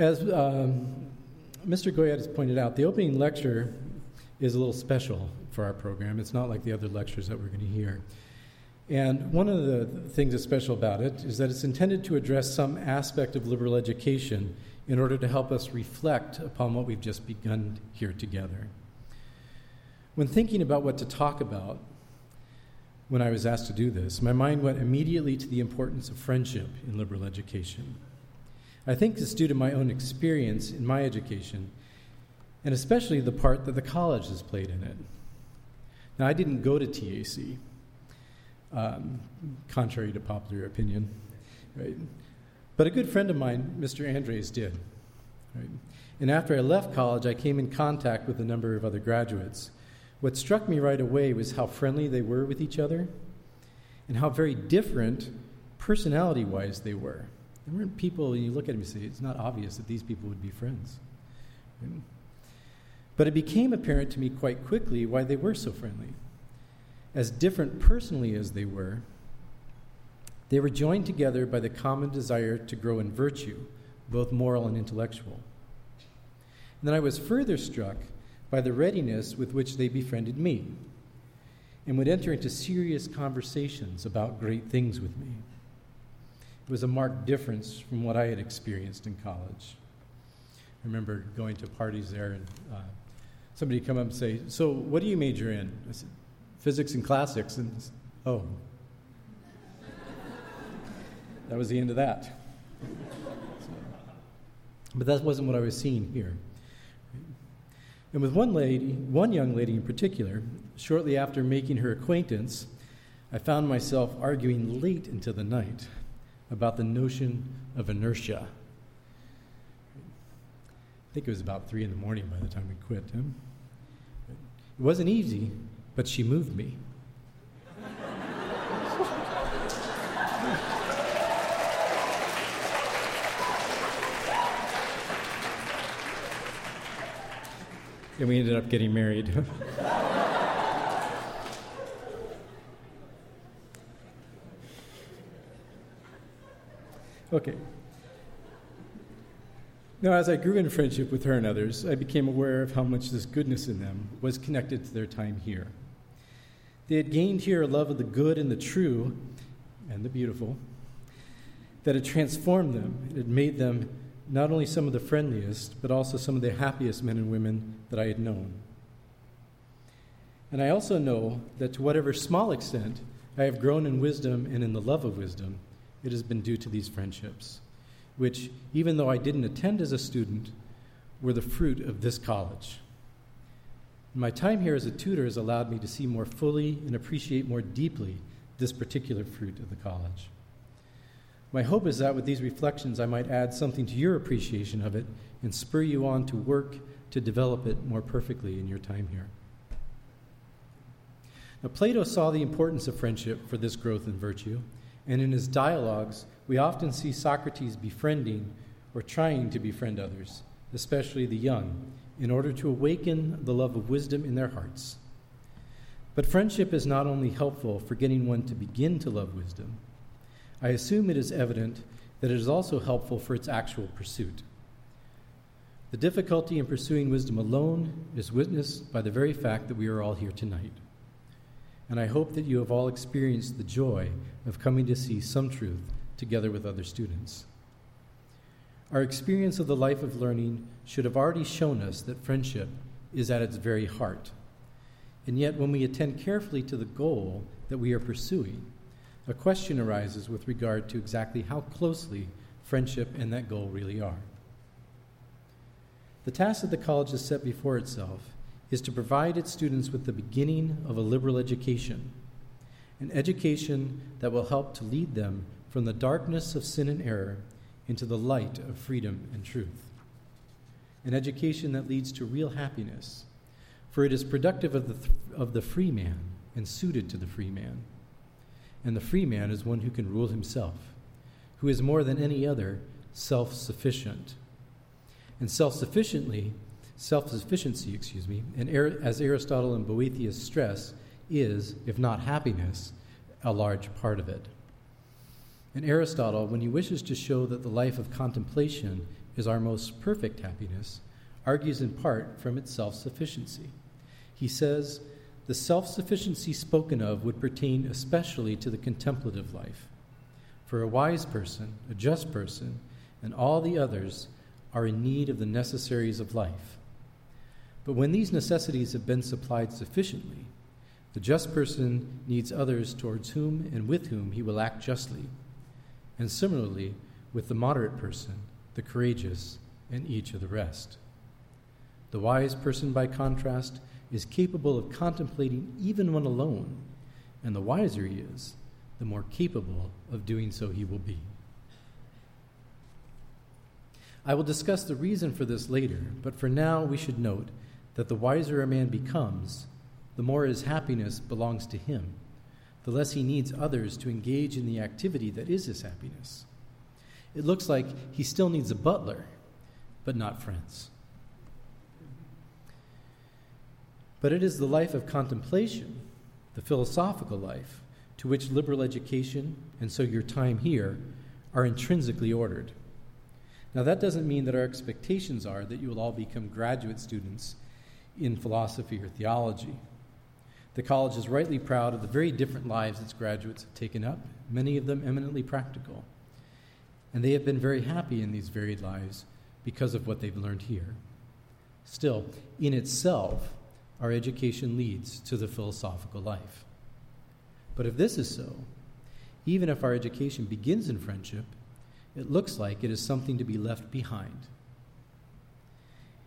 As um, Mr. Goyette has pointed out, the opening lecture is a little special for our program. It's not like the other lectures that we're going to hear. And one of the things that's special about it is that it's intended to address some aspect of liberal education in order to help us reflect upon what we've just begun here together. When thinking about what to talk about, when I was asked to do this, my mind went immediately to the importance of friendship in liberal education. I think it's due to my own experience in my education, and especially the part that the college has played in it. Now, I didn't go to TAC, um, contrary to popular opinion, right? But a good friend of mine, Mr. Andres, did. Right? And after I left college, I came in contact with a number of other graduates. What struck me right away was how friendly they were with each other and how very different personality wise they were. There weren't people, and you look at them and say, it's not obvious that these people would be friends. But it became apparent to me quite quickly why they were so friendly. As different personally as they were, they were joined together by the common desire to grow in virtue, both moral and intellectual. And then I was further struck by the readiness with which they befriended me and would enter into serious conversations about great things with me. Was a marked difference from what I had experienced in college. I remember going to parties there and uh, somebody come up and say, So, what do you major in? I said, Physics and classics. And, oh. that was the end of that. So, but that wasn't what I was seeing here. And with one lady, one young lady in particular, shortly after making her acquaintance, I found myself arguing late into the night about the notion of inertia. I think it was about three in the morning by the time we quit. Huh? It wasn't easy, but she moved me. and we ended up getting married. okay. Now, as I grew in friendship with her and others, I became aware of how much this goodness in them was connected to their time here. They had gained here a love of the good and the true and the beautiful that had transformed them. It had made them not only some of the friendliest, but also some of the happiest men and women that I had known. And I also know that to whatever small extent I have grown in wisdom and in the love of wisdom, it has been due to these friendships which, even though I didn't attend as a student, were the fruit of this college. My time here as a tutor has allowed me to see more fully and appreciate more deeply this particular fruit of the college. My hope is that with these reflections, I might add something to your appreciation of it and spur you on to work to develop it more perfectly in your time here. Now, Plato saw the importance of friendship for this growth in virtue, and in his dialogues, we often see Socrates befriending or trying to befriend others, especially the young, in order to awaken the love of wisdom in their hearts. But friendship is not only helpful for getting one to begin to love wisdom, I assume it is evident that it is also helpful for its actual pursuit. The difficulty in pursuing wisdom alone is witnessed by the very fact that we are all here tonight. And I hope that you have all experienced the joy of coming to see some truth together with other students. Our experience of the life of learning should have already shown us that friendship is at its very heart. And yet, when we attend carefully to the goal that we are pursuing, a question arises with regard to exactly how closely friendship and that goal really are. The task that the college has set before itself is to provide its students with the beginning of a liberal education, an education that will help to lead them from the darkness of sin and error into the light of freedom and truth. An education that leads to real happiness, for it is productive of the, th- of the free man and suited to the free man. And the free man is one who can rule himself, who is more than any other self sufficient. And self sufficiently, self sufficiency, excuse me, and as Aristotle and Boethius stress, is, if not happiness, a large part of it. And Aristotle, when he wishes to show that the life of contemplation is our most perfect happiness, argues in part from its self sufficiency. He says, the self sufficiency spoken of would pertain especially to the contemplative life. For a wise person, a just person, and all the others are in need of the necessaries of life. But when these necessities have been supplied sufficiently, the just person needs others towards whom and with whom he will act justly. And similarly, with the moderate person, the courageous, and each of the rest. The wise person, by contrast, is capable of contemplating even when alone, and the wiser he is, the more capable of doing so he will be. I will discuss the reason for this later, but for now we should note that the wiser a man becomes, the more his happiness belongs to him, the less he needs others to engage in the activity that is his happiness. It looks like he still needs a butler, but not friends. But it is the life of contemplation, the philosophical life, to which liberal education, and so your time here, are intrinsically ordered. Now, that doesn't mean that our expectations are that you will all become graduate students in philosophy or theology. The college is rightly proud of the very different lives its graduates have taken up, many of them eminently practical. And they have been very happy in these varied lives because of what they've learned here. Still, in itself, our education leads to the philosophical life. But if this is so, even if our education begins in friendship, it looks like it is something to be left behind.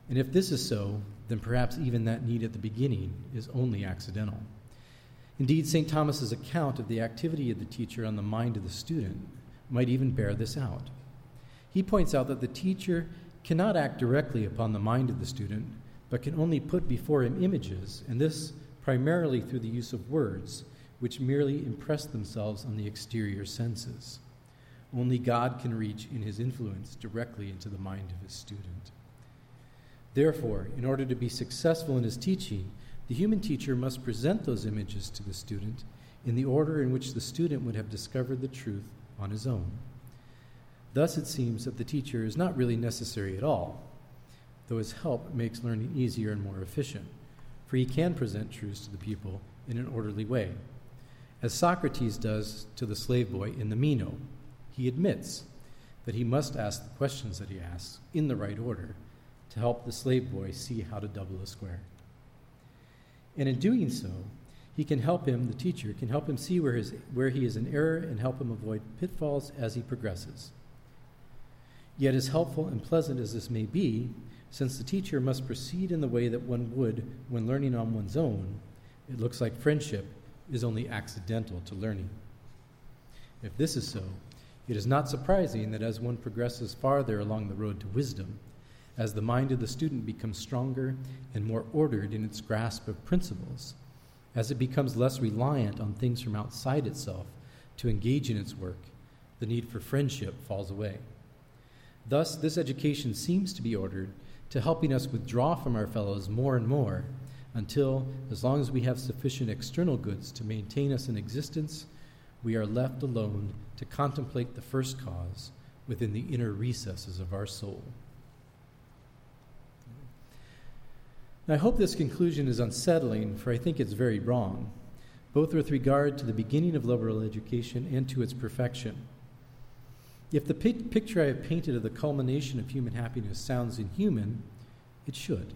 And if this is so, then perhaps even that need at the beginning is only accidental. Indeed, St. Thomas's account of the activity of the teacher on the mind of the student might even bear this out. He points out that the teacher cannot act directly upon the mind of the student, but can only put before him images, and this primarily through the use of words, which merely impress themselves on the exterior senses. Only God can reach in his influence directly into the mind of his student. Therefore, in order to be successful in his teaching, the human teacher must present those images to the student in the order in which the student would have discovered the truth on his own. Thus, it seems that the teacher is not really necessary at all, though his help makes learning easier and more efficient, for he can present truths to the pupil in an orderly way. As Socrates does to the slave boy in the Meno, he admits that he must ask the questions that he asks in the right order to help the slave boy see how to double a square. And in doing so, he can help him, the teacher can help him see where, his, where he is in error and help him avoid pitfalls as he progresses. Yet, as helpful and pleasant as this may be, since the teacher must proceed in the way that one would when learning on one's own, it looks like friendship is only accidental to learning. If this is so, it is not surprising that as one progresses farther along the road to wisdom, as the mind of the student becomes stronger and more ordered in its grasp of principles, as it becomes less reliant on things from outside itself to engage in its work, the need for friendship falls away. Thus, this education seems to be ordered to helping us withdraw from our fellows more and more until, as long as we have sufficient external goods to maintain us in existence, we are left alone to contemplate the first cause within the inner recesses of our soul. Now, I hope this conclusion is unsettling, for I think it's very wrong, both with regard to the beginning of liberal education and to its perfection. If the picture I have painted of the culmination of human happiness sounds inhuman, it should.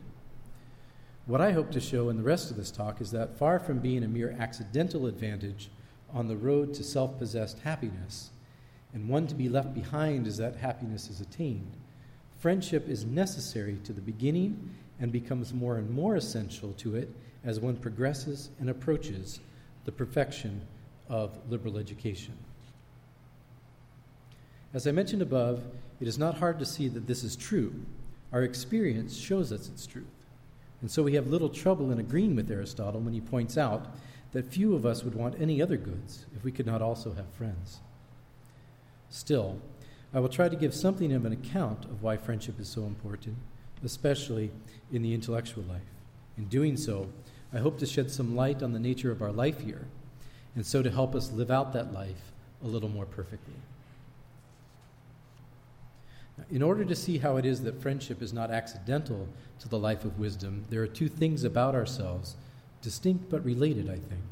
What I hope to show in the rest of this talk is that far from being a mere accidental advantage on the road to self possessed happiness, and one to be left behind as that happiness is attained, friendship is necessary to the beginning and becomes more and more essential to it as one progresses and approaches the perfection of liberal education. As I mentioned above, it is not hard to see that this is true. Our experience shows us its truth. And so we have little trouble in agreeing with Aristotle when he points out that few of us would want any other goods if we could not also have friends. Still, I will try to give something of an account of why friendship is so important, especially in the intellectual life. In doing so, I hope to shed some light on the nature of our life here, and so to help us live out that life a little more perfectly. In order to see how it is that friendship is not accidental to the life of wisdom, there are two things about ourselves, distinct but related, I think,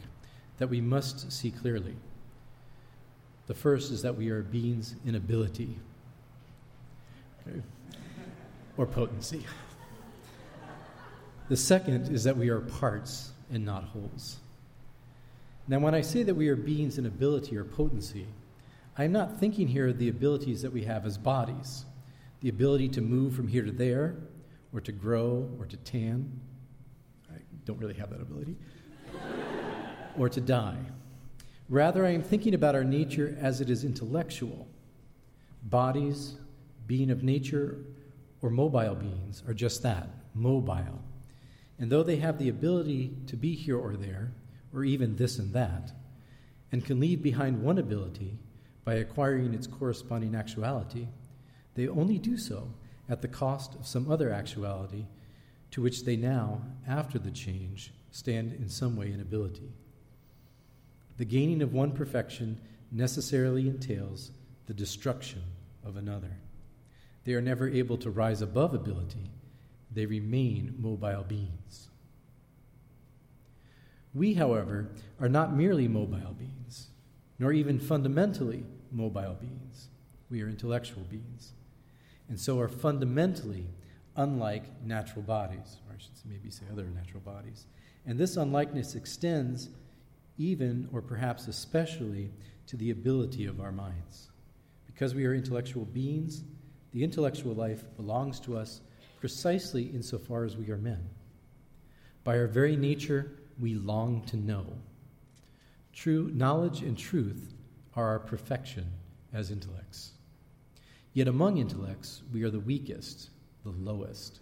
that we must see clearly. The first is that we are beings in ability okay. Or potency. The second is that we are parts and not wholes. Now, when I say that we are beings in ability or potency, I'm not thinking here of the abilities that we have as bodies the ability to move from here to there, or to grow, or to tan. I don't really have that ability. or to die. Rather, I am thinking about our nature as it is intellectual. Bodies, being of nature, or mobile beings are just that mobile. And though they have the ability to be here or there, or even this and that, and can leave behind one ability by acquiring its corresponding actuality, they only do so at the cost of some other actuality to which they now, after the change, stand in some way in ability. The gaining of one perfection necessarily entails the destruction of another. They are never able to rise above ability, they remain mobile beings. We, however, are not merely mobile beings, nor even fundamentally mobile beings. We are intellectual beings, and so are fundamentally unlike natural bodies, or I should maybe say other natural bodies. And this unlikeness extends even or perhaps especially to the ability of our minds. Because we are intellectual beings, the intellectual life belongs to us precisely insofar as we are men. By our very nature, we long to know. True knowledge and truth are our perfection as intellects. Yet among intellects, we are the weakest, the lowest.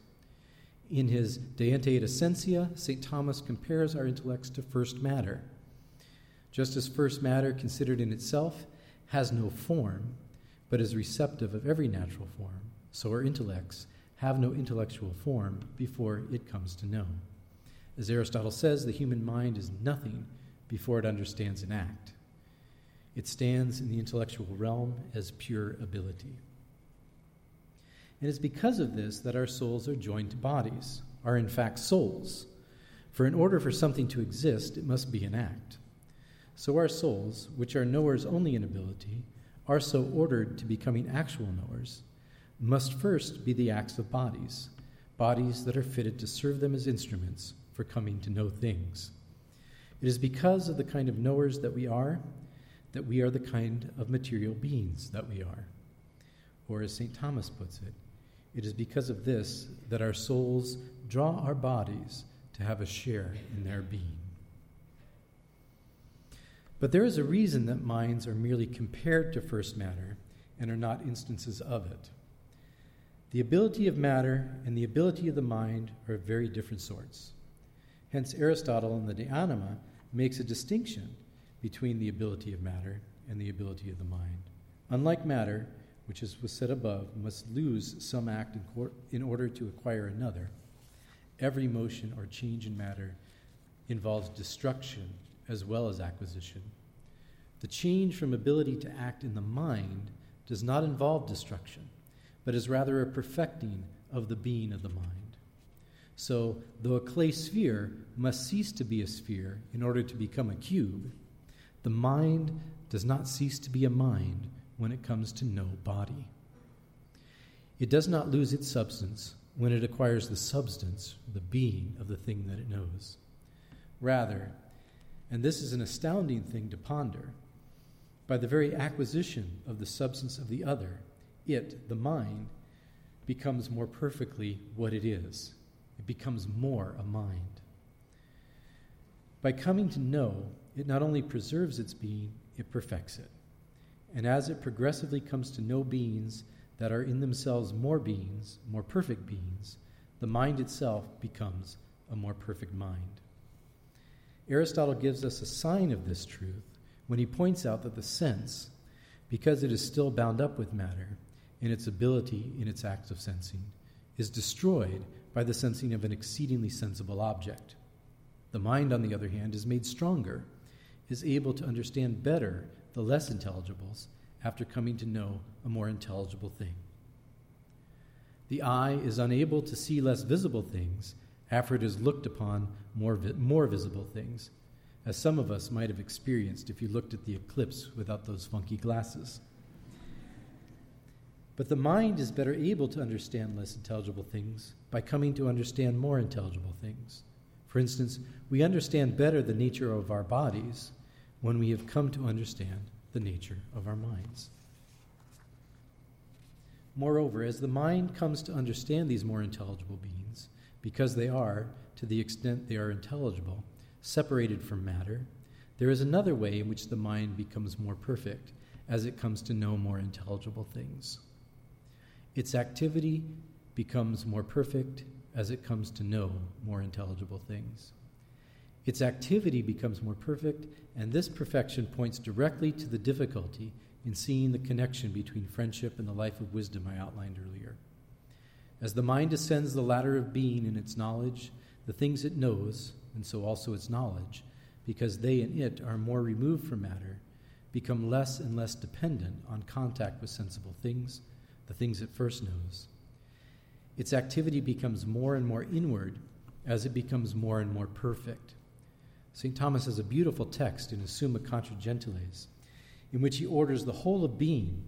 In his De Ente et Essentia, St. Thomas compares our intellects to first matter. Just as first matter, considered in itself, has no form, but is receptive of every natural form, so our intellects have no intellectual form before it comes to know. As Aristotle says, the human mind is nothing before it understands an act. It stands in the intellectual realm as pure ability. It is because of this that our souls are joined to bodies, are in fact souls. For in order for something to exist, it must be an act. So our souls, which are knowers only in ability, are so ordered to becoming actual knowers, must first be the acts of bodies, bodies that are fitted to serve them as instruments for coming to know things. It is because of the kind of knowers that we are that we are the kind of material beings that we are. Or, as St. Thomas puts it, it is because of this that our souls draw our bodies to have a share in their being. But there is a reason that minds are merely compared to first matter and are not instances of it. The ability of matter and the ability of the mind are of very different sorts. Hence, Aristotle in the De Anima makes a distinction between the ability of matter and the ability of the mind. Unlike matter, which, as was said above, must lose some act in, cor- in order to acquire another, every motion or change in matter involves destruction as well as acquisition. The change from ability to act in the mind does not involve destruction, but is rather a perfecting of the being of the mind. So, though a clay sphere must cease to be a sphere in order to become a cube, the mind does not cease to be a mind when it comes to no body. It does not lose its substance when it acquires the substance, the being of the thing that it knows. Rather, and this is an astounding thing to ponder, by the very acquisition of the substance of the other, it, the mind, becomes more perfectly what it is it becomes more a mind. By coming to know, it not only preserves its being, it perfects it. And as it progressively comes to know beings that are in themselves more beings, more perfect beings, the mind itself becomes a more perfect mind. Aristotle gives us a sign of this truth when he points out that the sense, because it is still bound up with matter in its ability in its acts of sensing, is destroyed by the sensing of an exceedingly sensible object. The mind, on the other hand, is made stronger, is able to understand better the less intelligibles after coming to know a more intelligible thing. The eye is unable to see less visible things after it has looked upon more, vi- more visible things, as some of us might have experienced if you looked at the eclipse without those funky glasses. But the mind is better able to understand less intelligible things by coming to understand more intelligible things. For instance, we understand better the nature of our bodies when we have come to understand the nature of our minds. Moreover, as the mind comes to understand these more intelligible beings, because they are, to the extent they are intelligible, separated from matter, there is another way in which the mind becomes more perfect as it comes to know more intelligible things. Its activity becomes more perfect as it comes to know more intelligible things. Its activity becomes more perfect, and this perfection points directly to the difficulty in seeing the connection between friendship and the life of wisdom I outlined earlier. As the mind ascends the ladder of being in its knowledge, the things it knows, and so also its knowledge, because they and it are more removed from matter, become less and less dependent on contact with sensible things, the things it first knows. Its activity becomes more and more inward as it becomes more and more perfect. St. Thomas has a beautiful text in his Summa Contra Gentiles in which he orders the whole of being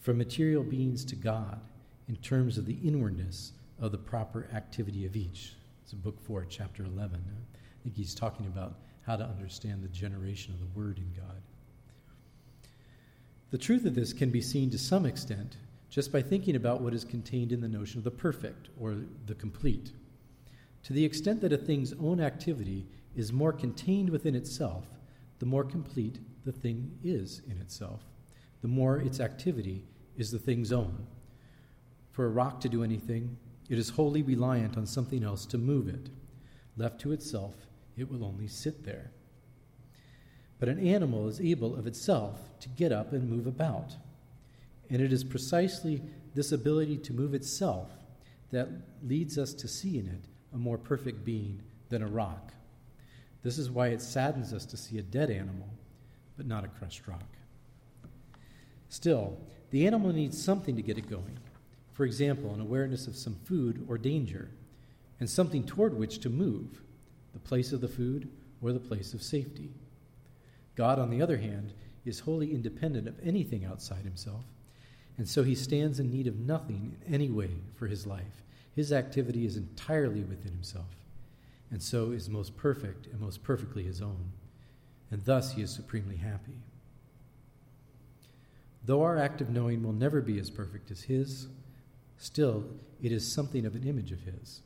from material beings to God in terms of the inwardness of the proper activity of each. It's Book 4, Chapter 11. I think he's talking about how to understand the generation of the Word in God. The truth of this can be seen to some extent just by thinking about what is contained in the notion of the perfect or the complete. To the extent that a thing's own activity is more contained within itself, the more complete the thing is in itself, the more its activity is the thing's own. For a rock to do anything, it is wholly reliant on something else to move it. Left to itself, it will only sit there. But an animal is able of itself to get up and move about. And it is precisely this ability to move itself that leads us to see in it a more perfect being than a rock. This is why it saddens us to see a dead animal but not a crushed rock. Still, the animal needs something to get it going. For example, an awareness of some food or danger, and something toward which to move the place of the food or the place of safety. God, on the other hand, is wholly independent of anything outside himself, and so he stands in need of nothing in any way for his life. His activity is entirely within himself, and so is most perfect and most perfectly his own and thus he is supremely happy. Though our act of knowing will never be as perfect as his, still it is something of an image of his.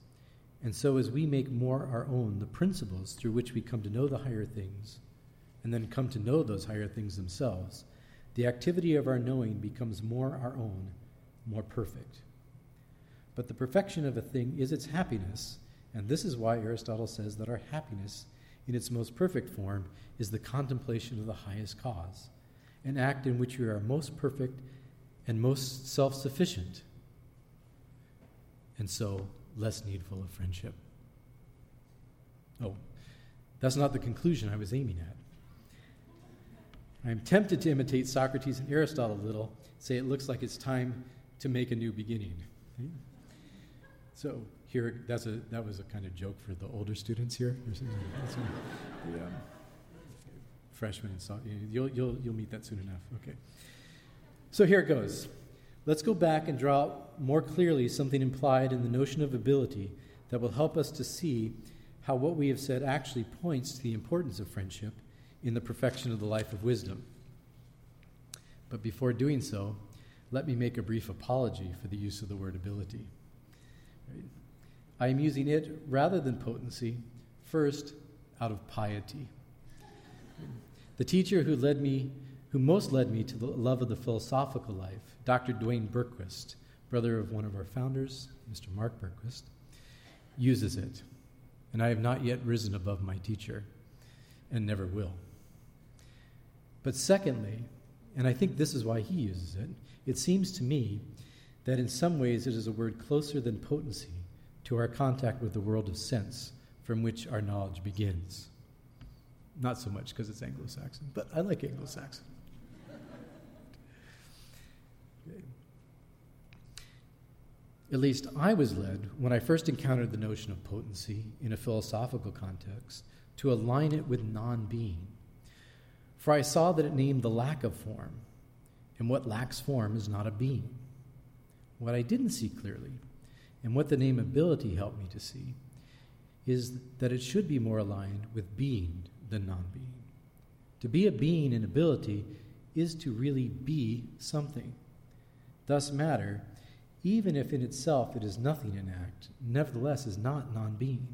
And so, as we make more our own the principles through which we come to know the higher things, and then come to know those higher things themselves, the activity of our knowing becomes more our own, more perfect. But the perfection of a thing is its happiness, and this is why Aristotle says that our happiness in its most perfect form is the contemplation of the highest cause, an act in which we are most perfect and most self sufficient, and so less needful of friendship. Oh, that's not the conclusion I was aiming at. I'm tempted to imitate Socrates and Aristotle a little, say it looks like it's time to make a new beginning. So, here that's a that was a kind of joke for the older students here. yeah. Um, Freshmen and so you'll you'll you'll meet that soon enough. Okay. So here it goes. Let's go back and draw more clearly something implied in the notion of ability that will help us to see how what we have said actually points to the importance of friendship in the perfection of the life of wisdom. But before doing so, let me make a brief apology for the use of the word ability. I am using it rather than potency, first out of piety. The teacher who led me, who most led me to the love of the philosophical life, Dr. Duane Berquist, brother of one of our founders, Mr. Mark Berquist, uses it. And I have not yet risen above my teacher and never will. But secondly, and I think this is why he uses it, it seems to me that in some ways it is a word closer than potency to our contact with the world of sense from which our knowledge begins. Not so much because it's Anglo Saxon, but I like Anglo Saxon. At least I was led, when I first encountered the notion of potency in a philosophical context, to align it with non being. For I saw that it named the lack of form, and what lacks form is not a being. What I didn't see clearly, and what the name ability helped me to see, is that it should be more aligned with being than non being. To be a being in ability is to really be something. Thus, matter, even if in itself it is nothing in act, nevertheless is not non being.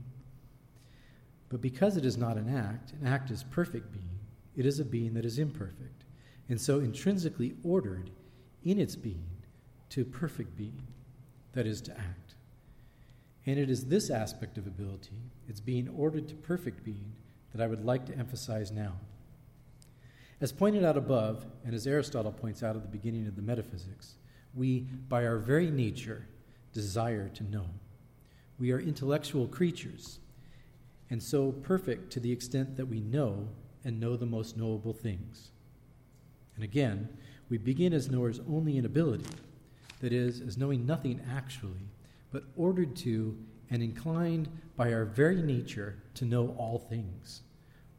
But because it is not an act, an act is perfect being, it is a being that is imperfect, and so intrinsically ordered in its being to perfect being, that is, to act. And it is this aspect of ability, its being ordered to perfect being, that I would like to emphasize now. As pointed out above, and as Aristotle points out at the beginning of the Metaphysics, we, by our very nature, desire to know. We are intellectual creatures, and so perfect to the extent that we know and know the most knowable things. And again, we begin as knowers only in ability, that is, as knowing nothing actually, but ordered to and inclined by our very nature to know all things.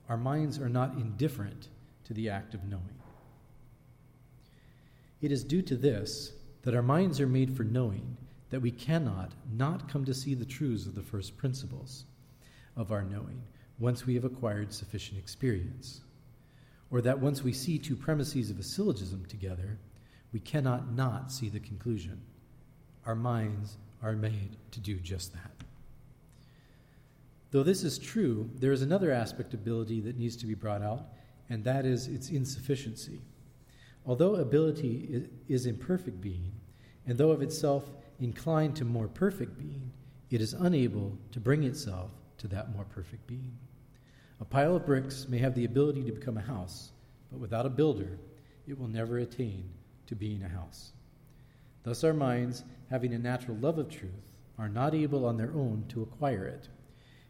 Our minds are not indifferent to the act of knowing. It is due to this that our minds are made for knowing that we cannot not come to see the truths of the first principles of our knowing once we have acquired sufficient experience, or that once we see two premises of a syllogism together, we cannot not see the conclusion. Our minds are made to do just that. Though this is true, there is another aspect of ability that needs to be brought out, and that is its insufficiency. Although ability is imperfect being, and though of itself inclined to more perfect being, it is unable to bring itself to that more perfect being. A pile of bricks may have the ability to become a house, but without a builder, it will never attain to being a house. Thus, our minds, having a natural love of truth, are not able on their own to acquire it.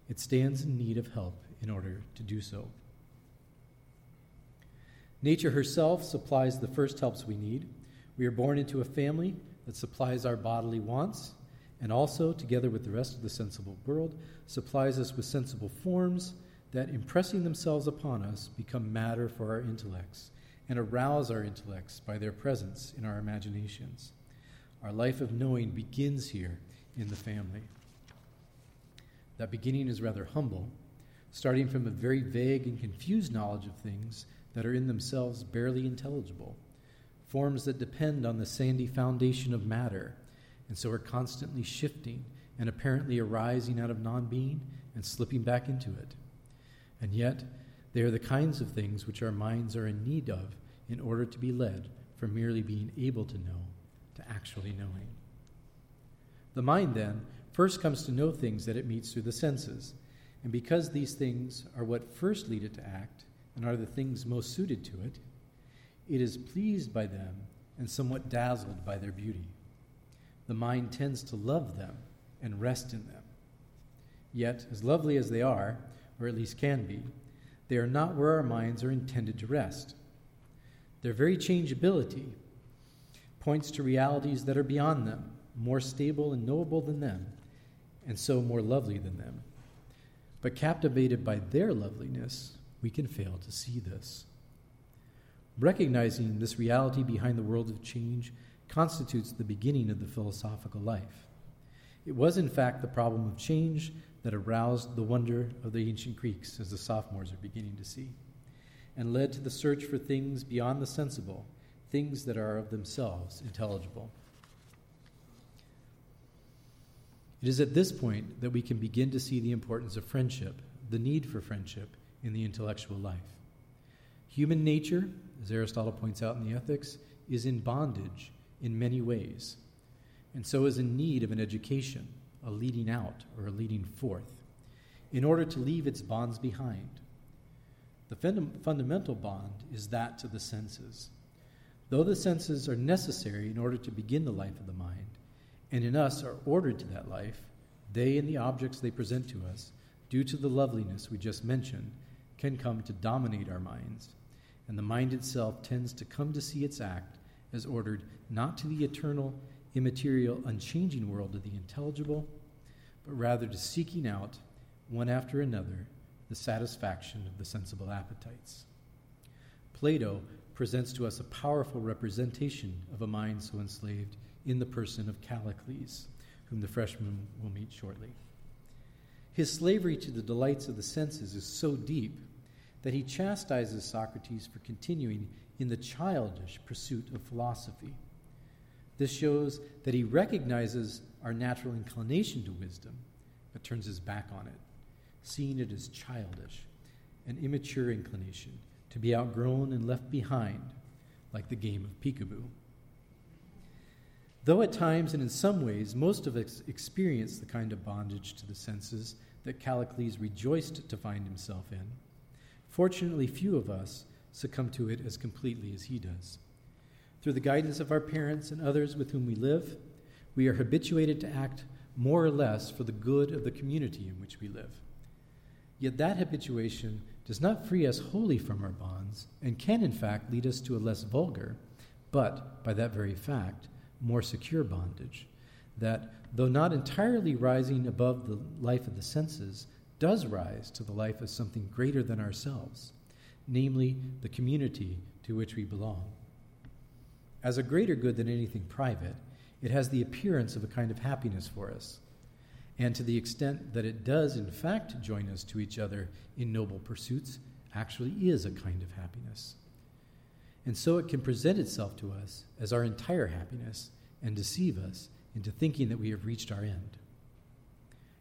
It stands in need of help in order to do so. Nature herself supplies the first helps we need. We are born into a family that supplies our bodily wants, and also, together with the rest of the sensible world, supplies us with sensible forms that, impressing themselves upon us, become matter for our intellects and arouse our intellects by their presence in our imaginations. Our life of knowing begins here in the family. That beginning is rather humble, starting from a very vague and confused knowledge of things that are in themselves barely intelligible, forms that depend on the sandy foundation of matter, and so are constantly shifting and apparently arising out of non being and slipping back into it. And yet, they are the kinds of things which our minds are in need of in order to be led from merely being able to know to actually knowing. The mind, then, first comes to know things that it meets through the senses, and because these things are what first lead it to act, and are the things most suited to it, it is pleased by them and somewhat dazzled by their beauty. The mind tends to love them and rest in them. Yet, as lovely as they are, or at least can be, they are not where our minds are intended to rest. Their very changeability points to realities that are beyond them, more stable and knowable than them, and so more lovely than them. But captivated by their loveliness, we can fail to see this. Recognizing this reality behind the world of change constitutes the beginning of the philosophical life. It was, in fact, the problem of change that aroused the wonder of the ancient Greeks, as the sophomores are beginning to see, and led to the search for things beyond the sensible, things that are of themselves intelligible. It is at this point that we can begin to see the importance of friendship, the need for friendship, in the intellectual life. Human nature, as Aristotle points out in the Ethics, is in bondage in many ways, and so is in need of an education, a leading out, or a leading forth, in order to leave its bonds behind. The fund- fundamental bond is that to the senses. Though the senses are necessary in order to begin the life of the mind, and in us are ordered to that life, they and the objects they present to us, due to the loveliness we just mentioned, can come to dominate our minds, and the mind itself tends to come to see its act as ordered not to the eternal, immaterial, unchanging world of the intelligible, but rather to seeking out, one after another, the satisfaction of the sensible appetites. Plato presents to us a powerful representation of a mind so enslaved in the person of Callicles, whom the freshman will meet shortly. His slavery to the delights of the senses is so deep that he chastises Socrates for continuing in the childish pursuit of philosophy. This shows that he recognizes our natural inclination to wisdom, but turns his back on it, seeing it as childish, an immature inclination to be outgrown and left behind, like the game of peekaboo. Though at times and in some ways most of us experience the kind of bondage to the senses that Callicles rejoiced to find himself in, fortunately few of us succumb to it as completely as he does. Through the guidance of our parents and others with whom we live, we are habituated to act more or less for the good of the community in which we live. Yet that habituation does not free us wholly from our bonds and can, in fact, lead us to a less vulgar, but, by that very fact, more secure bondage. That, though not entirely rising above the life of the senses, does rise to the life of something greater than ourselves, namely the community to which we belong. As a greater good than anything private, it has the appearance of a kind of happiness for us and to the extent that it does, in fact, join us to each other in noble pursuits, actually is a kind of happiness. And so it can present itself to us as our entire happiness and deceive us into thinking that we have reached our end.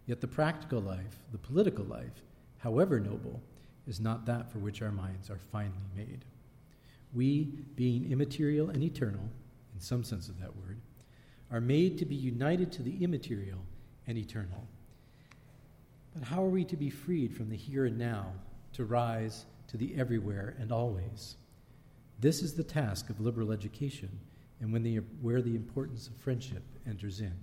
Yet the practical life, the political life, however noble, is not that for which our minds are finally made. We, being immaterial and eternal, in some sense of that word, are made to be united to the immaterial and eternal. But how are we to be freed from the here and now to rise to the everywhere and always? This is the task of liberal education and when the, where the importance of friendship enters in.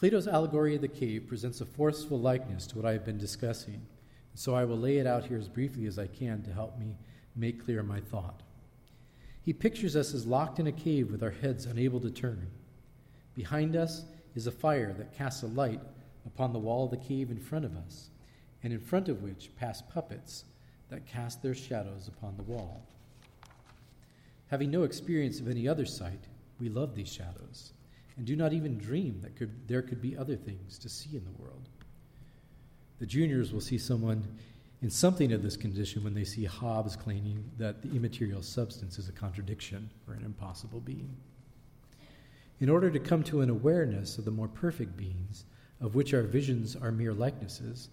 Plato's allegory of the cave presents a forceful likeness to what I have been discussing, so I will lay it out here as briefly as I can to help me make clear my thought. He pictures us as locked in a cave with our heads unable to turn. Behind us is a fire that casts a light upon the wall of the cave in front of us, and in front of which pass puppets that cast their shadows upon the wall. Having no experience of any other sight, we love these shadows and do not even dream that could, there could be other things to see in the world. The juniors will see someone in something of this condition when they see Hobbes claiming that the immaterial substance is a contradiction or an impossible being in order to come to an awareness of the more perfect beings, of which our visions are mere likenesses,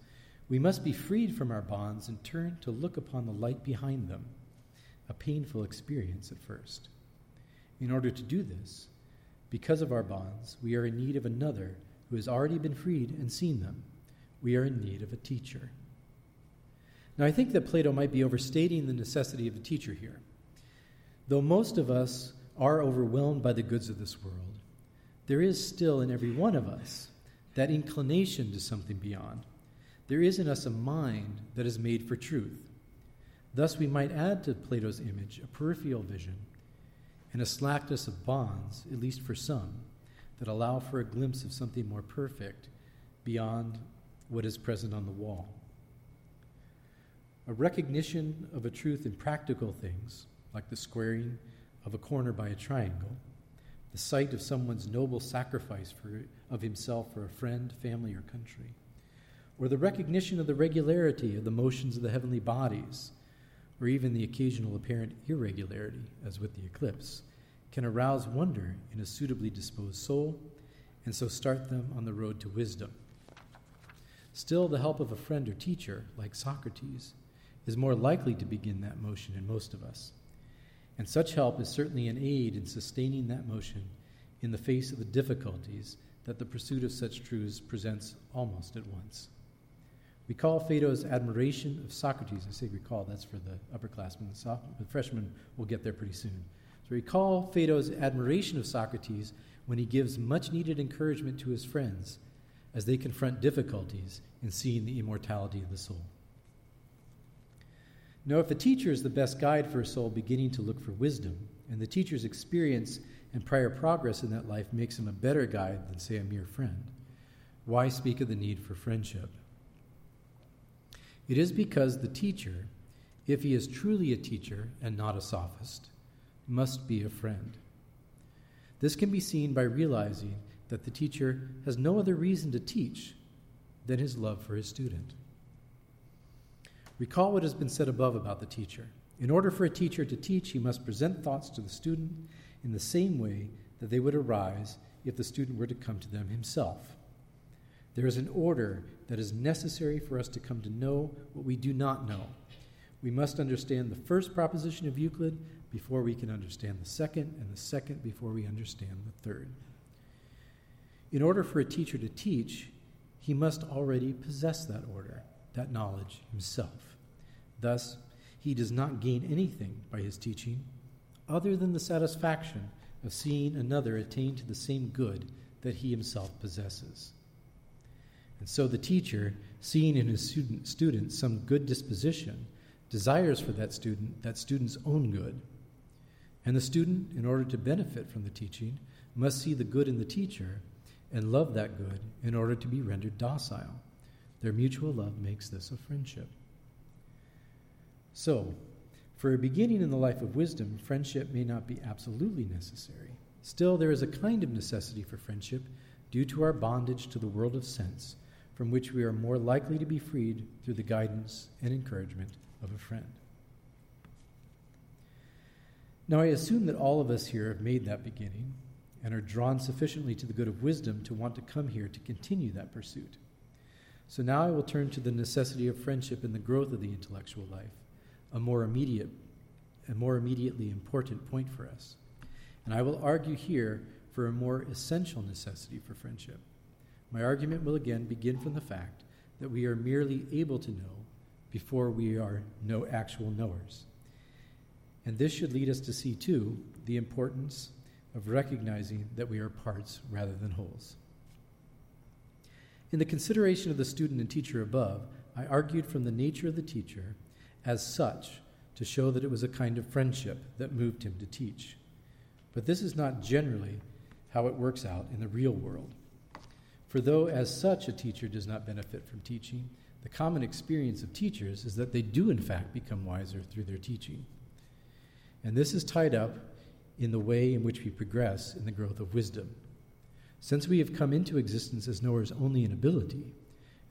we must be freed from our bonds and turn to look upon the light behind them, a painful experience at first. In order to do this, because of our bonds, we are in need of another who has already been freed and seen them. We are in need of a teacher. Now, I think that Plato might be overstating the necessity of a teacher here. Though most of us are overwhelmed by the goods of this world, there is still in every one of us that inclination to something beyond. There is in us a mind that is made for truth. Thus, we might add to Plato's image a peripheral vision and a slackness of bonds, at least for some, that allow for a glimpse of something more perfect beyond what is present on the wall. A recognition of a truth in practical things, like the squaring of a corner by a triangle, the sight of someone's noble sacrifice for, of himself for a friend, family, or country, or the recognition of the regularity of the motions of the heavenly bodies, or even the occasional apparent irregularity, as with the eclipse, can arouse wonder in a suitably disposed soul and so start them on the road to wisdom. Still, the help of a friend or teacher, like Socrates, is more likely to begin that motion in most of us. And such help is certainly an aid in sustaining that motion in the face of the difficulties that the pursuit of such truths presents almost at once. Recall Phaedo's admiration of Socrates. I say recall, that's for the upperclassmen. The freshmen will get there pretty soon. So recall Phaedo's admiration of Socrates when he gives much needed encouragement to his friends as they confront difficulties in seeing the immortality of the soul. Now, if a teacher is the best guide for a soul beginning to look for wisdom, and the teacher's experience and prior progress in that life makes him a better guide than, say, a mere friend. Why speak of the need for friendship? It is because the teacher, if he is truly a teacher and not a sophist, must be a friend. This can be seen by realizing that the teacher has no other reason to teach than his love for his student. Recall what has been said above about the teacher. In order for a teacher to teach, he must present thoughts to the student in the same way that they would arise if the student were to come to them himself. There is an order that is necessary for us to come to know what we do not know. We must understand the first proposition of Euclid before we can understand the second, and the second before we understand the third. In order for a teacher to teach, he must already possess that order, that knowledge himself. Thus, he does not gain anything by his teaching other than the satisfaction of seeing another attain to the same good that he himself possesses. And so the teacher, seeing in his student, student some good disposition, desires for that student that student's own good. And the student, in order to benefit from the teaching, must see the good in the teacher and love that good in order to be rendered docile. Their mutual love makes this a friendship. So, for a beginning in the life of wisdom, friendship may not be absolutely necessary. Still, there is a kind of necessity for friendship due to our bondage to the world of sense, from which we are more likely to be freed through the guidance and encouragement of a friend. Now, I assume that all of us here have made that beginning and are drawn sufficiently to the good of wisdom to want to come here to continue that pursuit. So now I will turn to the necessity of friendship in the growth of the intellectual life, a more immediate a more immediately important point for us. And I will argue here for a more essential necessity for friendship. My argument will again begin from the fact that we are merely able to know before we are no actual knowers. And this should lead us to see, too, the importance of recognizing that we are parts rather than wholes. In the consideration of the student and teacher above, I argued from the nature of the teacher as such to show that it was a kind of friendship that moved him to teach. But this is not generally how it works out in the real world. For though, as such, a teacher does not benefit from teaching, the common experience of teachers is that they do, in fact, become wiser through their teaching. And this is tied up in the way in which we progress in the growth of wisdom. Since we have come into existence as knowers only in ability,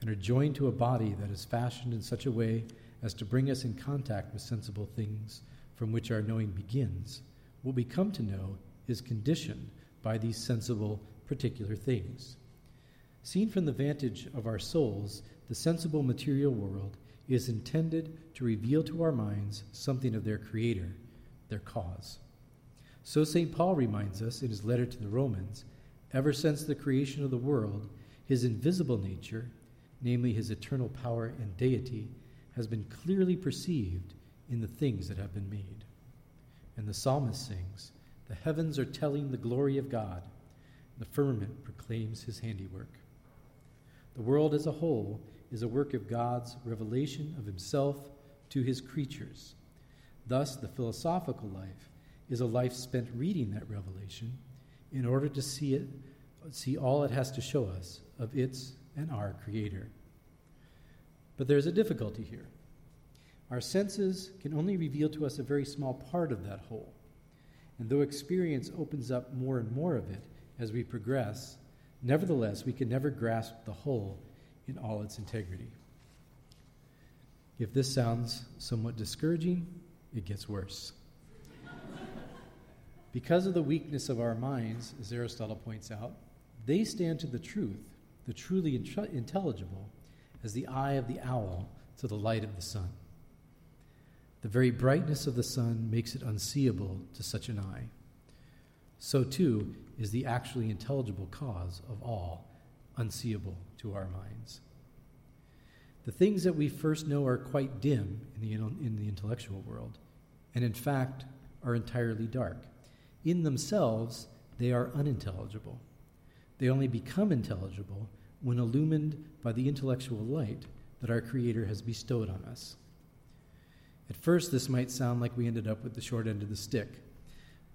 and are joined to a body that is fashioned in such a way as to bring us in contact with sensible things from which our knowing begins, what we come to know is conditioned by these sensible particular things. Seen from the vantage of our souls, the sensible material world is intended to reveal to our minds something of their Creator, their cause. So St. Paul reminds us in his letter to the Romans ever since the creation of the world, his invisible nature, namely his eternal power and deity, has been clearly perceived in the things that have been made. And the psalmist sings, The heavens are telling the glory of God, the firmament proclaims his handiwork. The world as a whole is a work of God's revelation of himself to his creatures. Thus, the philosophical life is a life spent reading that revelation in order to see it see all it has to show us of its and our creator. But there's a difficulty here. Our senses can only reveal to us a very small part of that whole. And though experience opens up more and more of it as we progress, Nevertheless, we can never grasp the whole in all its integrity. If this sounds somewhat discouraging, it gets worse. because of the weakness of our minds, as Aristotle points out, they stand to the truth, the truly intelligible, as the eye of the owl to the light of the sun. The very brightness of the sun makes it unseeable to such an eye. So, too, is the actually intelligible cause of all unseeable to our minds. The things that we first know are quite dim in the, in the intellectual world, and in fact are entirely dark. In themselves, they are unintelligible. They only become intelligible when illumined by the intellectual light that our Creator has bestowed on us. At first, this might sound like we ended up with the short end of the stick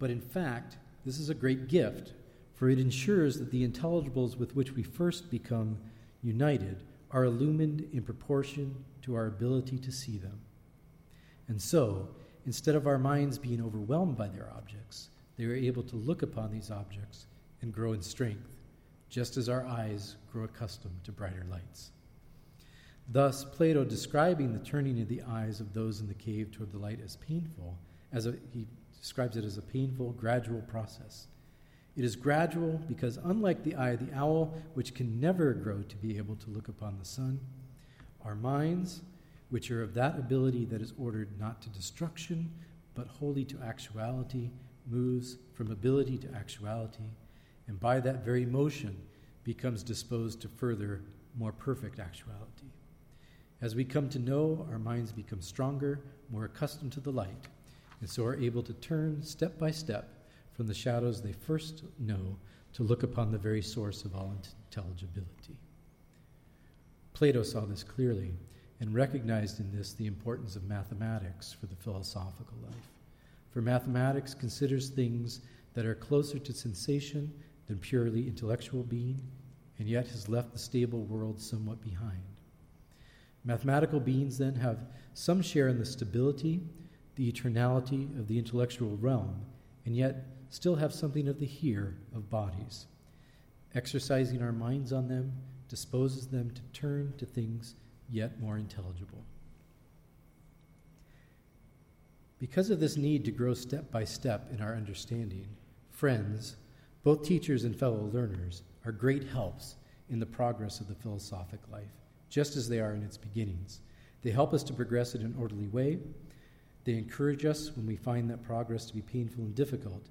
but in fact, this is a great gift, for it ensures that the intelligibles with which we first become united are illumined in proportion to our ability to see them. And so, instead of our minds being overwhelmed by their objects, they are able to look upon these objects and grow in strength, just as our eyes grow accustomed to brighter lights. Thus, Plato, describing the turning of the eyes of those in the cave toward the light as painful, as a, he describes it as a painful, gradual process. It is gradual because, unlike the eye of the owl, which can never grow to be able to look upon the sun, our minds, which are of that ability that is ordered not to destruction, but wholly to actuality, moves from ability to actuality, and by that very motion becomes disposed to further more perfect actuality. As we come to know, our minds become stronger, more accustomed to the light, and so are able to turn step by step from the shadows they first know to look upon the very source of all intelligibility. Plato saw this clearly and recognized in this the importance of mathematics for the philosophical life. For mathematics considers things that are closer to sensation than purely intellectual being, and yet has left the stable world somewhat behind. Mathematical beings then have some share in the stability, the eternality of the intellectual realm, and yet still have something of the here of bodies. Exercising our minds on them disposes them to turn to things yet more intelligible. Because of this need to grow step by step in our understanding, friends, both teachers and fellow learners, are great helps in the progress of the philosophic life, just as they are in its beginnings. They help us to progress in an orderly way. They encourage us when we find that progress to be painful and difficult,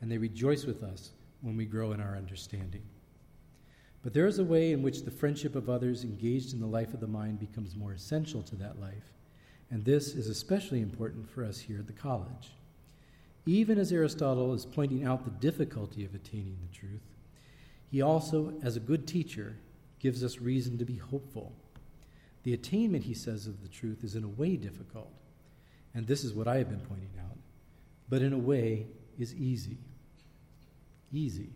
and they rejoice with us when we grow in our understanding. But there is a way in which the friendship of others engaged in the life of the mind becomes more essential to that life, and this is especially important for us here at the college. Even as Aristotle is pointing out the difficulty of attaining the truth, he also, as a good teacher, gives us reason to be hopeful. The attainment, he says, of the truth is in a way difficult, and this is what I have been pointing out, but in a way is easy. Easy.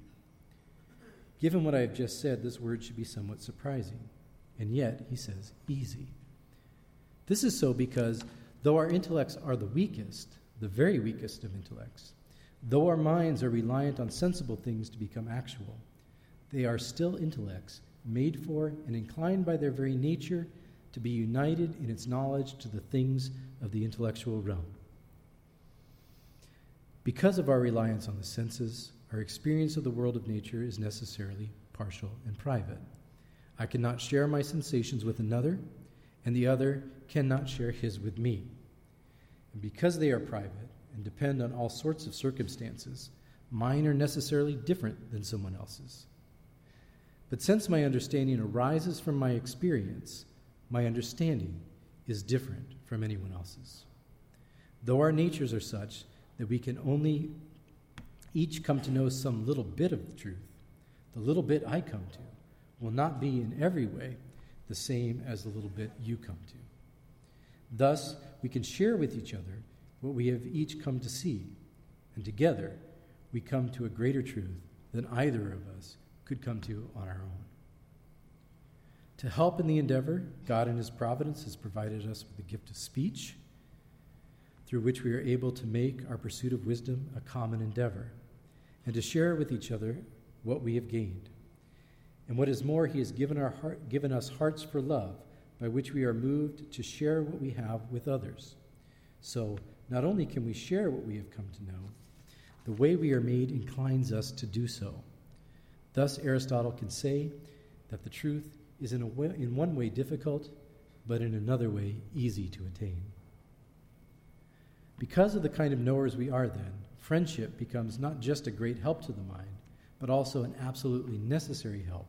Given what I have just said, this word should be somewhat surprising. And yet, he says, easy. This is so because though our intellects are the weakest, the very weakest of intellects, though our minds are reliant on sensible things to become actual, they are still intellects made for and inclined by their very nature to be united in its knowledge to the things of the intellectual realm. Because of our reliance on the senses, our experience of the world of nature is necessarily partial and private. I cannot share my sensations with another, and the other cannot share his with me. And because they are private and depend on all sorts of circumstances, mine are necessarily different than someone else's. But since my understanding arises from my experience, my understanding is different from anyone else's. Though our natures are such that we can only each come to know some little bit of the truth, the little bit I come to will not be in every way the same as the little bit you come to. Thus, we can share with each other what we have each come to see, and together we come to a greater truth than either of us could come to on our own. To help in the endeavor, God in His providence has provided us with the gift of speech, through which we are able to make our pursuit of wisdom a common endeavor and to share with each other what we have gained. And what is more, He has given, our heart, given us hearts for love, by which we are moved to share what we have with others. So, not only can we share what we have come to know, the way we are made inclines us to do so. Thus, Aristotle can say that the truth is in, a way, in one way difficult, but in another way easy to attain. Because of the kind of knowers we are, then, friendship becomes not just a great help to the mind, but also an absolutely necessary help.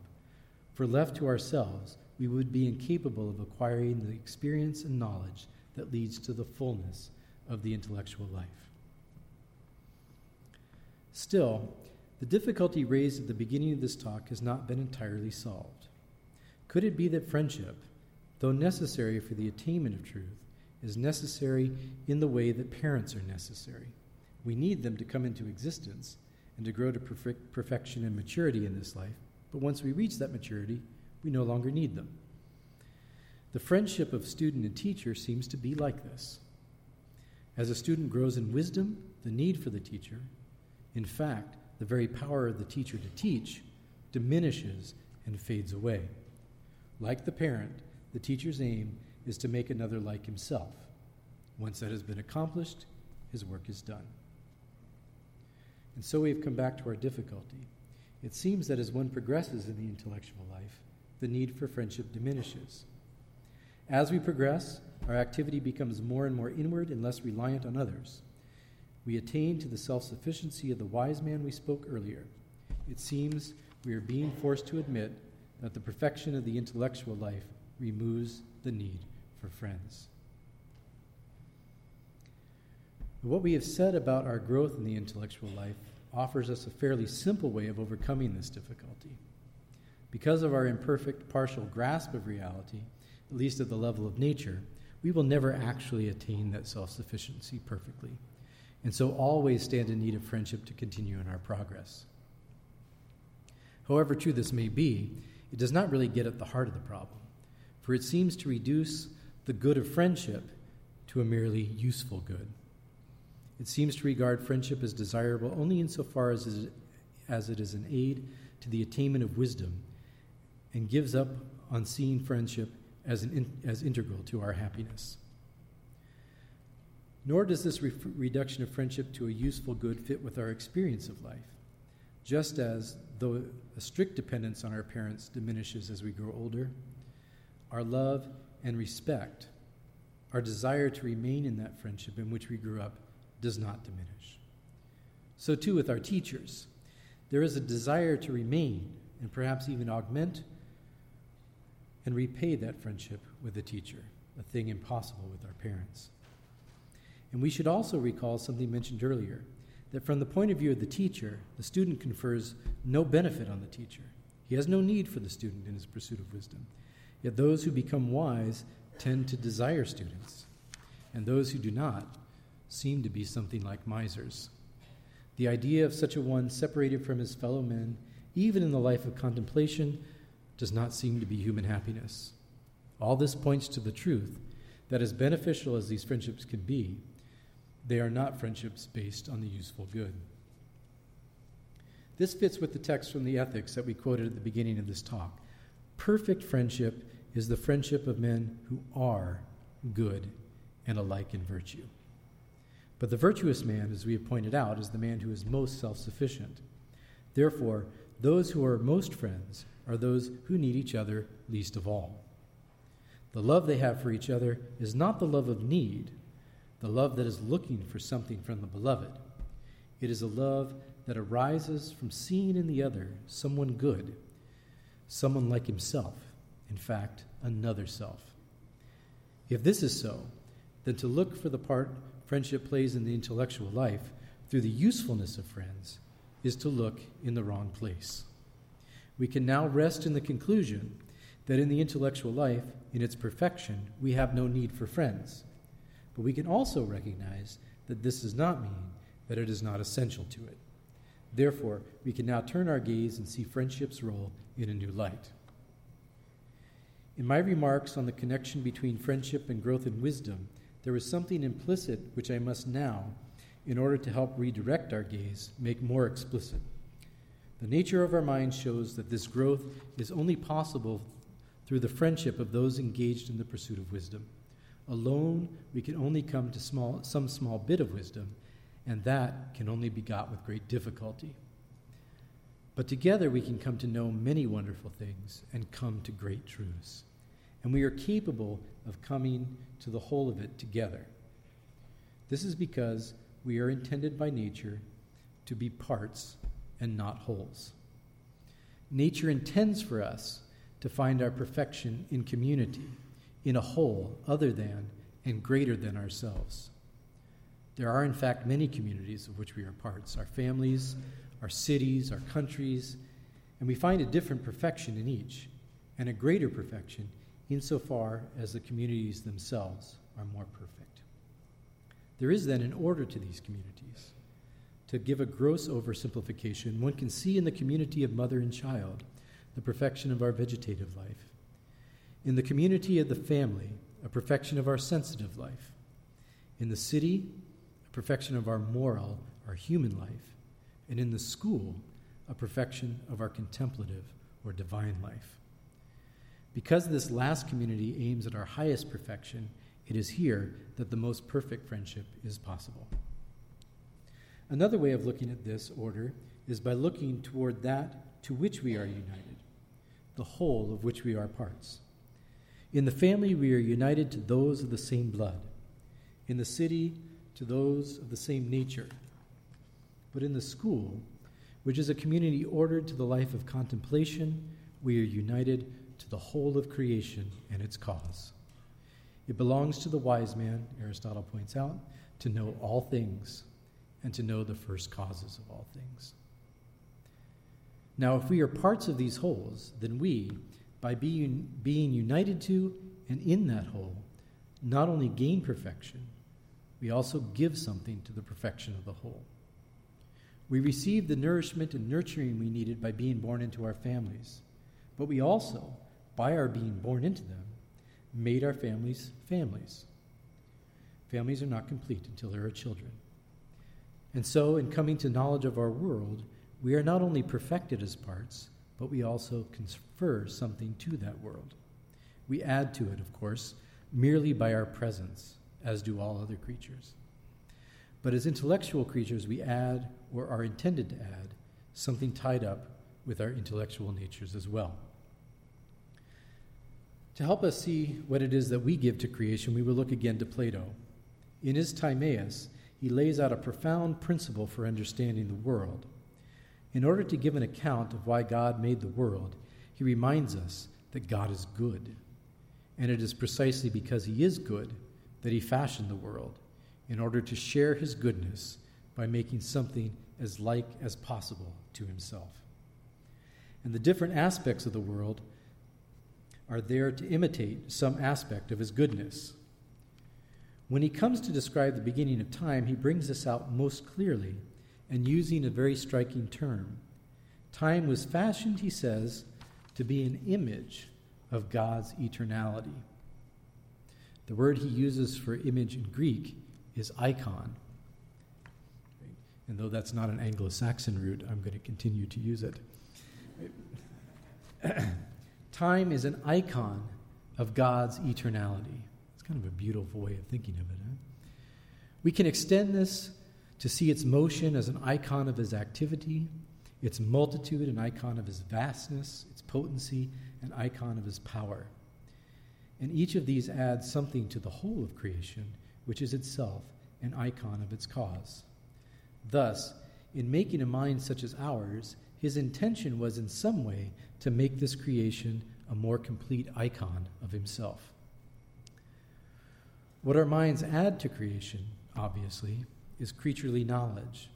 For left to ourselves, we would be incapable of acquiring the experience and knowledge that leads to the fullness of the intellectual life. Still, the difficulty raised at the beginning of this talk has not been entirely solved. Could it be that friendship, though necessary for the attainment of truth, is necessary in the way that parents are necessary? We need them to come into existence and to grow to perfect perfection and maturity in this life. But once we reach that maturity, we no longer need them. The friendship of student and teacher seems to be like this. As a student grows in wisdom, the need for the teacher, in fact, the very power of the teacher to teach, diminishes and fades away. Like the parent, the teacher's aim is to make another like himself. Once that has been accomplished, his work is done. And so we have come back to our difficulty. It seems that as one progresses in the intellectual life, the need for friendship diminishes. As we progress, our activity becomes more and more inward and less reliant on others. We attain to the self sufficiency of the wise man we spoke earlier. It seems we are being forced to admit that the perfection of the intellectual life removes the need for friends. What we have said about our growth in the intellectual life offers us a fairly simple way of overcoming this difficulty. Because of our imperfect, partial grasp of reality, at least at the level of nature, we will never actually attain that self sufficiency perfectly, and so always stand in need of friendship to continue in our progress. However true this may be, it does not really get at the heart of the problem, for it seems to reduce the good of friendship to a merely useful good. It seems to regard friendship as desirable only insofar as it, as it is an aid to the attainment of wisdom and gives up on seeing friendship as, an as integral to our happiness. Nor does this re- reduction of friendship to a useful good fit with our experience of life. Just as, though a strict dependence on our parents diminishes as we grow older, our love and respect, our desire to remain in that friendship in which we grew up, does not diminish. So, too, with our teachers, there is a desire to remain and perhaps even augment and repay that friendship with a teacher, a thing impossible with our parents. And we should also recall something mentioned earlier that from the point of view of the teacher, the student confers no benefit on the teacher. He has no need for the student in his pursuit of wisdom. Yet those who become wise tend to desire students, and those who do not seem to be something like misers. The idea of such a one separated from his fellow men, even in the life of contemplation, does not seem to be human happiness. All this points to the truth that, as beneficial as these friendships can be, they are not friendships based on the useful good. This fits with the text from the Ethics that we quoted at the beginning of this talk. Perfect friendship is the friendship of men who are good and alike in virtue. But the virtuous man, as we have pointed out, is the man who is most self sufficient. Therefore, those who are most friends are those who need each other least of all. The love they have for each other is not the love of need, the love that is looking for something from the beloved. It is a love that arises from seeing in the other someone good, someone like himself, in fact, another self. If this is so, then to look for the part friendship plays in the intellectual life through the usefulness of friends is to look in the wrong place we can now rest in the conclusion that in the intellectual life, in its perfection, we have no need for friends. But we can also recognize that this does not mean that it is not essential to it. Therefore, we can now turn our gaze and see friendship's role in a new light. In my remarks on the connection between friendship and growth in wisdom, there is something implicit which I must now, in order to help redirect our gaze, make more explicit. The nature of our mind shows that this growth is only possible through the friendship of those engaged in the pursuit of wisdom. Alone, we can only come to small, some small bit of wisdom, and that can only be got with great difficulty. But together we can come to know many wonderful things and come to great truths. And we are capable of coming to the whole of it together. This is because we are intended by nature to be parts and not wholes. Nature intends for us to find our perfection in community, in a whole other than and greater than ourselves. There are, in fact, many communities of which we are parts our families, our cities, our countries, and we find a different perfection in each, and a greater perfection insofar as the communities themselves are more perfect. There is then an order to these communities to give a gross oversimplification, one can see in the community of mother and child the perfection of our vegetative life. In the community of the family, a perfection of our sensitive life. In the city, a perfection of our moral, our human life. And in the school, a perfection of our contemplative or divine life. Because this last community aims at our highest perfection, it is here that the most perfect friendship is possible. Another way of looking at this order is by looking toward that to which we are united, the whole of which we are parts. In the family, we are united to those of the same blood. In the city, to those of the same nature. But in the school, which is a community ordered to the life of contemplation, we are united to the whole of creation and its cause. It belongs to the wise man, Aristotle points out, to know all things and to know the first causes of all things. Now, if we are parts of these wholes, then we, by being, being united to and in that whole, not only gain perfection, we also give something to the perfection of the whole. We receive the nourishment and nurturing we needed by being born into our families, but we also, by our being born into them, made our families families. Families are not complete until there are children. And so, in coming to knowledge of our world, we are not only perfected as parts, but we also confer something to that world. We add to it, of course, merely by our presence, as do all other creatures. But as intellectual creatures, we add, or are intended to add, something tied up with our intellectual natures as well. To help us see what it is that we give to creation, we will look again to Plato. In his Timaeus, he lays out a profound principle for understanding the world. In order to give an account of why God made the world, he reminds us that God is good. And it is precisely because he is good that he fashioned the world in order to share his goodness by making something as like as possible to himself. And the different aspects of the world are there to imitate some aspect of his goodness. When he comes to describe the beginning of time, he brings this out most clearly and using a very striking term. Time was fashioned, he says, to be an image of God's eternality. The word he uses for image in Greek is icon. And though that's not an Anglo Saxon root, I'm going to continue to use it. Time is an icon of God's eternality. It's kind of a beautiful way of thinking of it. Huh? We can extend this to see its motion as an icon of his activity, its multitude, an icon of his vastness, its potency, an icon of his power. And each of these adds something to the whole of creation, which is itself an icon of its cause. Thus, in making a mind such as ours, his intention was in some way to make this creation a more complete icon of himself. What our minds add to creation, obviously, is creaturely knowledge.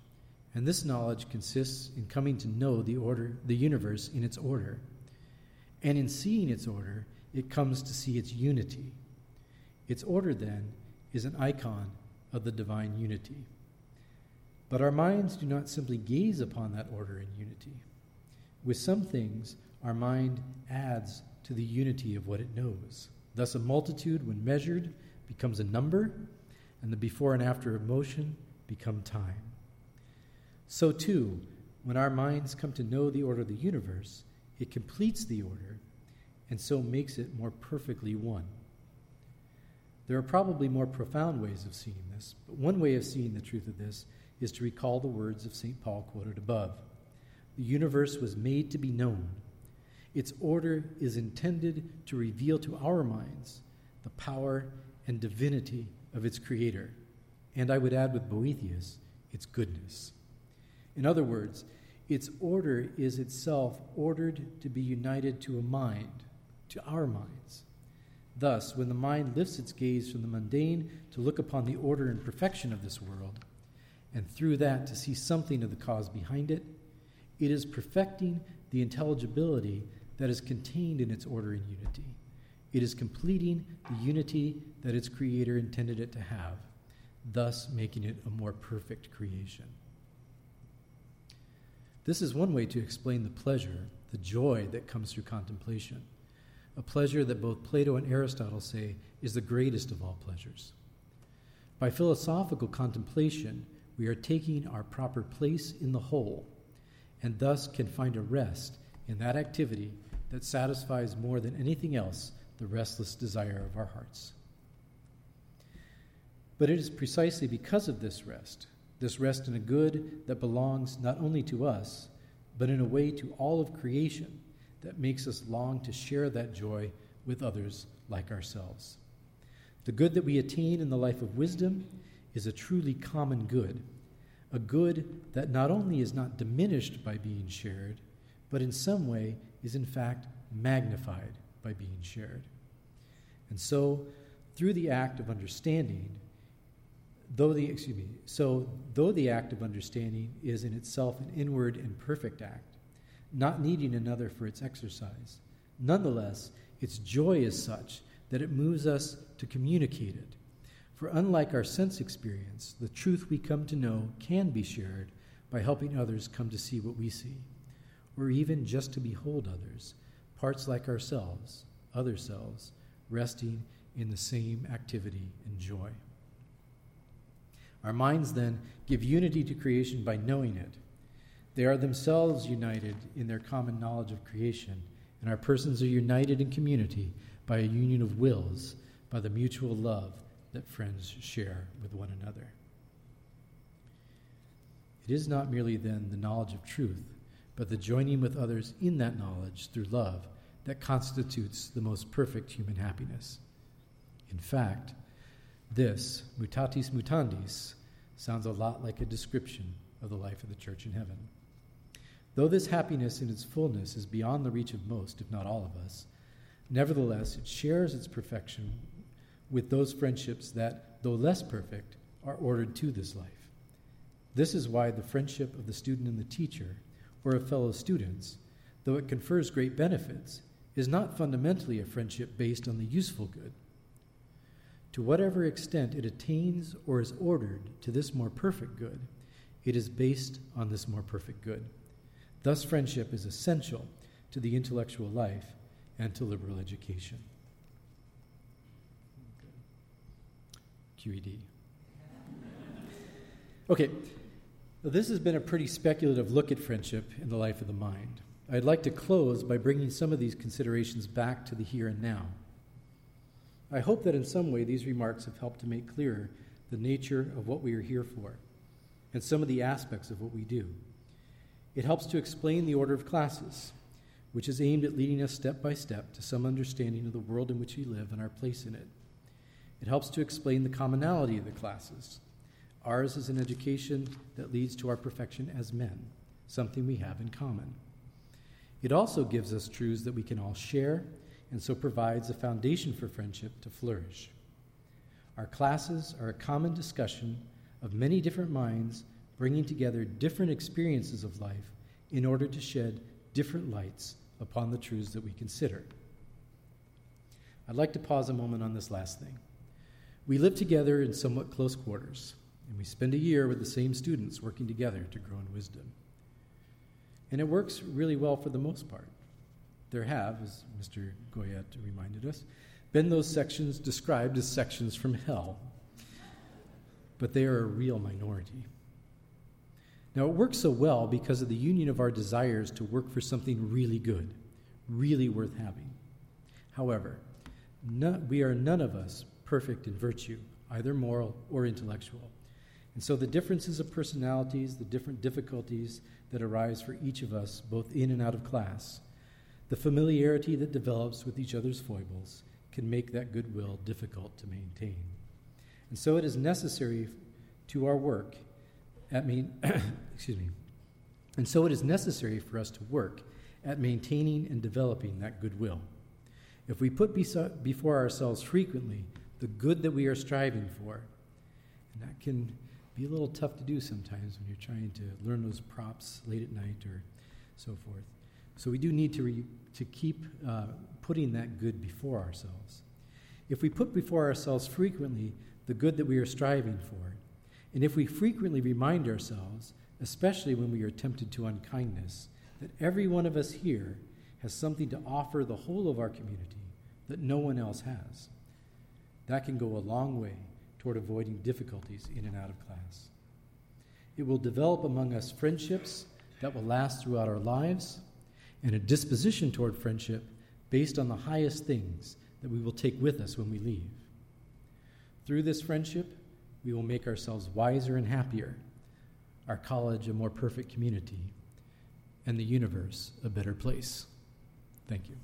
And this knowledge consists in coming to know the order, the universe in its order. And in seeing its order, it comes to see its unity. Its order, then, is an icon of the divine unity. But our minds do not simply gaze upon that order and unity. With some things, our mind adds to the unity of what it knows. Thus, a multitude, when measured, becomes a number, and the before and after of motion become time. So, too, when our minds come to know the order of the universe, it completes the order and so makes it more perfectly one. There are probably more profound ways of seeing this, but one way of seeing the truth of this is to recall the words of St. Paul quoted above. The universe was made to be known. Its order is intended to reveal to our minds the power and divinity of its creator, and I would add with Boethius, its goodness. In other words, its order is itself ordered to be united to a mind, to our minds. Thus, when the mind lifts its gaze from the mundane to look upon the order and perfection of this world, and through that to see something of the cause behind it, it is perfecting the intelligibility that is contained in its order and unity. It is completing the unity that its creator intended it to have, thus making it a more perfect creation. This is one way to explain the pleasure, the joy that comes through contemplation, a pleasure that both Plato and Aristotle say is the greatest of all pleasures. By philosophical contemplation, we are taking our proper place in the whole, and thus can find a rest in that activity that satisfies more than anything else the restless desire of our hearts. But it is precisely because of this rest, this rest in a good that belongs not only to us, but in a way to all of creation, that makes us long to share that joy with others like ourselves. The good that we attain in the life of wisdom is a truly common good, a good that not only is not diminished by being shared, but in some way is in fact magnified by being shared. And so, through the act of understanding, though the excuse me, so though the act of understanding is in itself an inward and perfect act, not needing another for its exercise, nonetheless its joy is such that it moves us to communicate it. For unlike our sense experience, the truth we come to know can be shared by helping others come to see what we see, or even just to behold others, parts like ourselves, other selves, resting in the same activity and joy. Our minds then give unity to creation by knowing it. They are themselves united in their common knowledge of creation, and our persons are united in community by a union of wills, by the mutual love that friends share with one another. It is not merely then the knowledge of truth, but the joining with others in that knowledge through love that constitutes the most perfect human happiness. In fact, this, mutatis mutandis, sounds a lot like a description of the life of the church in heaven. Though this happiness in its fullness is beyond the reach of most, if not all of us, nevertheless it shares its perfection with those friendships that, though less perfect, are ordered to this life. This is why the friendship of the student and the teacher, or of fellow students, though it confers great benefits, is not fundamentally a friendship based on the useful good to whatever extent it attains or is ordered to this more perfect good, it is based on this more perfect good. Thus, friendship is essential to the intellectual life and to liberal education. QED. Okay, this has been a pretty speculative look at friendship in the life of the mind. I'd like to close by bringing some of these considerations back to the here and now. I hope that in some way these remarks have helped to make clearer the nature of what we are here for and some of the aspects of what we do. It helps to explain the order of classes, which is aimed at leading us step by step to some understanding of the world in which we live and our place in it. It helps to explain the commonality of the classes. Ours is an education that leads to our perfection as men, something we have in common. It also gives us truths that we can all share and so provides a foundation for friendship to flourish. Our classes are a common discussion of many different minds bringing together different experiences of life in order to shed different lights upon the truths that we consider. I'd like to pause a moment on this last thing. We live together in somewhat close quarters, and we spend a year with the same students working together to grow in wisdom. And it works really well for the most part. There have, as Mr. Goyette reminded us, been those sections described as sections from hell, but they are a real minority. Now, it works so well because of the union of our desires to work for something really good, really worth having. However, we are none of us perfect in virtue, either moral or intellectual. And so the differences of personalities, the different difficulties that arise for each of us, both in and out of class, the familiarity that develops with each other's foibles can make that goodwill difficult to maintain. And so it is necessary to our work at main, excuse me. And so it is necessary for us to work at maintaining and developing that goodwill. If we put before ourselves frequently the good that we are striving for, and that can be a little tough to do sometimes when you're trying to learn those props late at night or so forth. So we do need to, re, to keep uh, putting that good before ourselves. If we put before ourselves frequently the good that we are striving for, and if we frequently remind ourselves especially when we are tempted to unkindness, that every one of us here has something to offer the whole of our community that no one else has. That can go a long way toward avoiding difficulties in and out of class. It will develop among us friendships that will last throughout our lives and a disposition toward friendship based on the highest things that we will take with us when we leave. Through this friendship, we will make ourselves wiser and happier, our college a more perfect community, and the universe a better place. Thank you.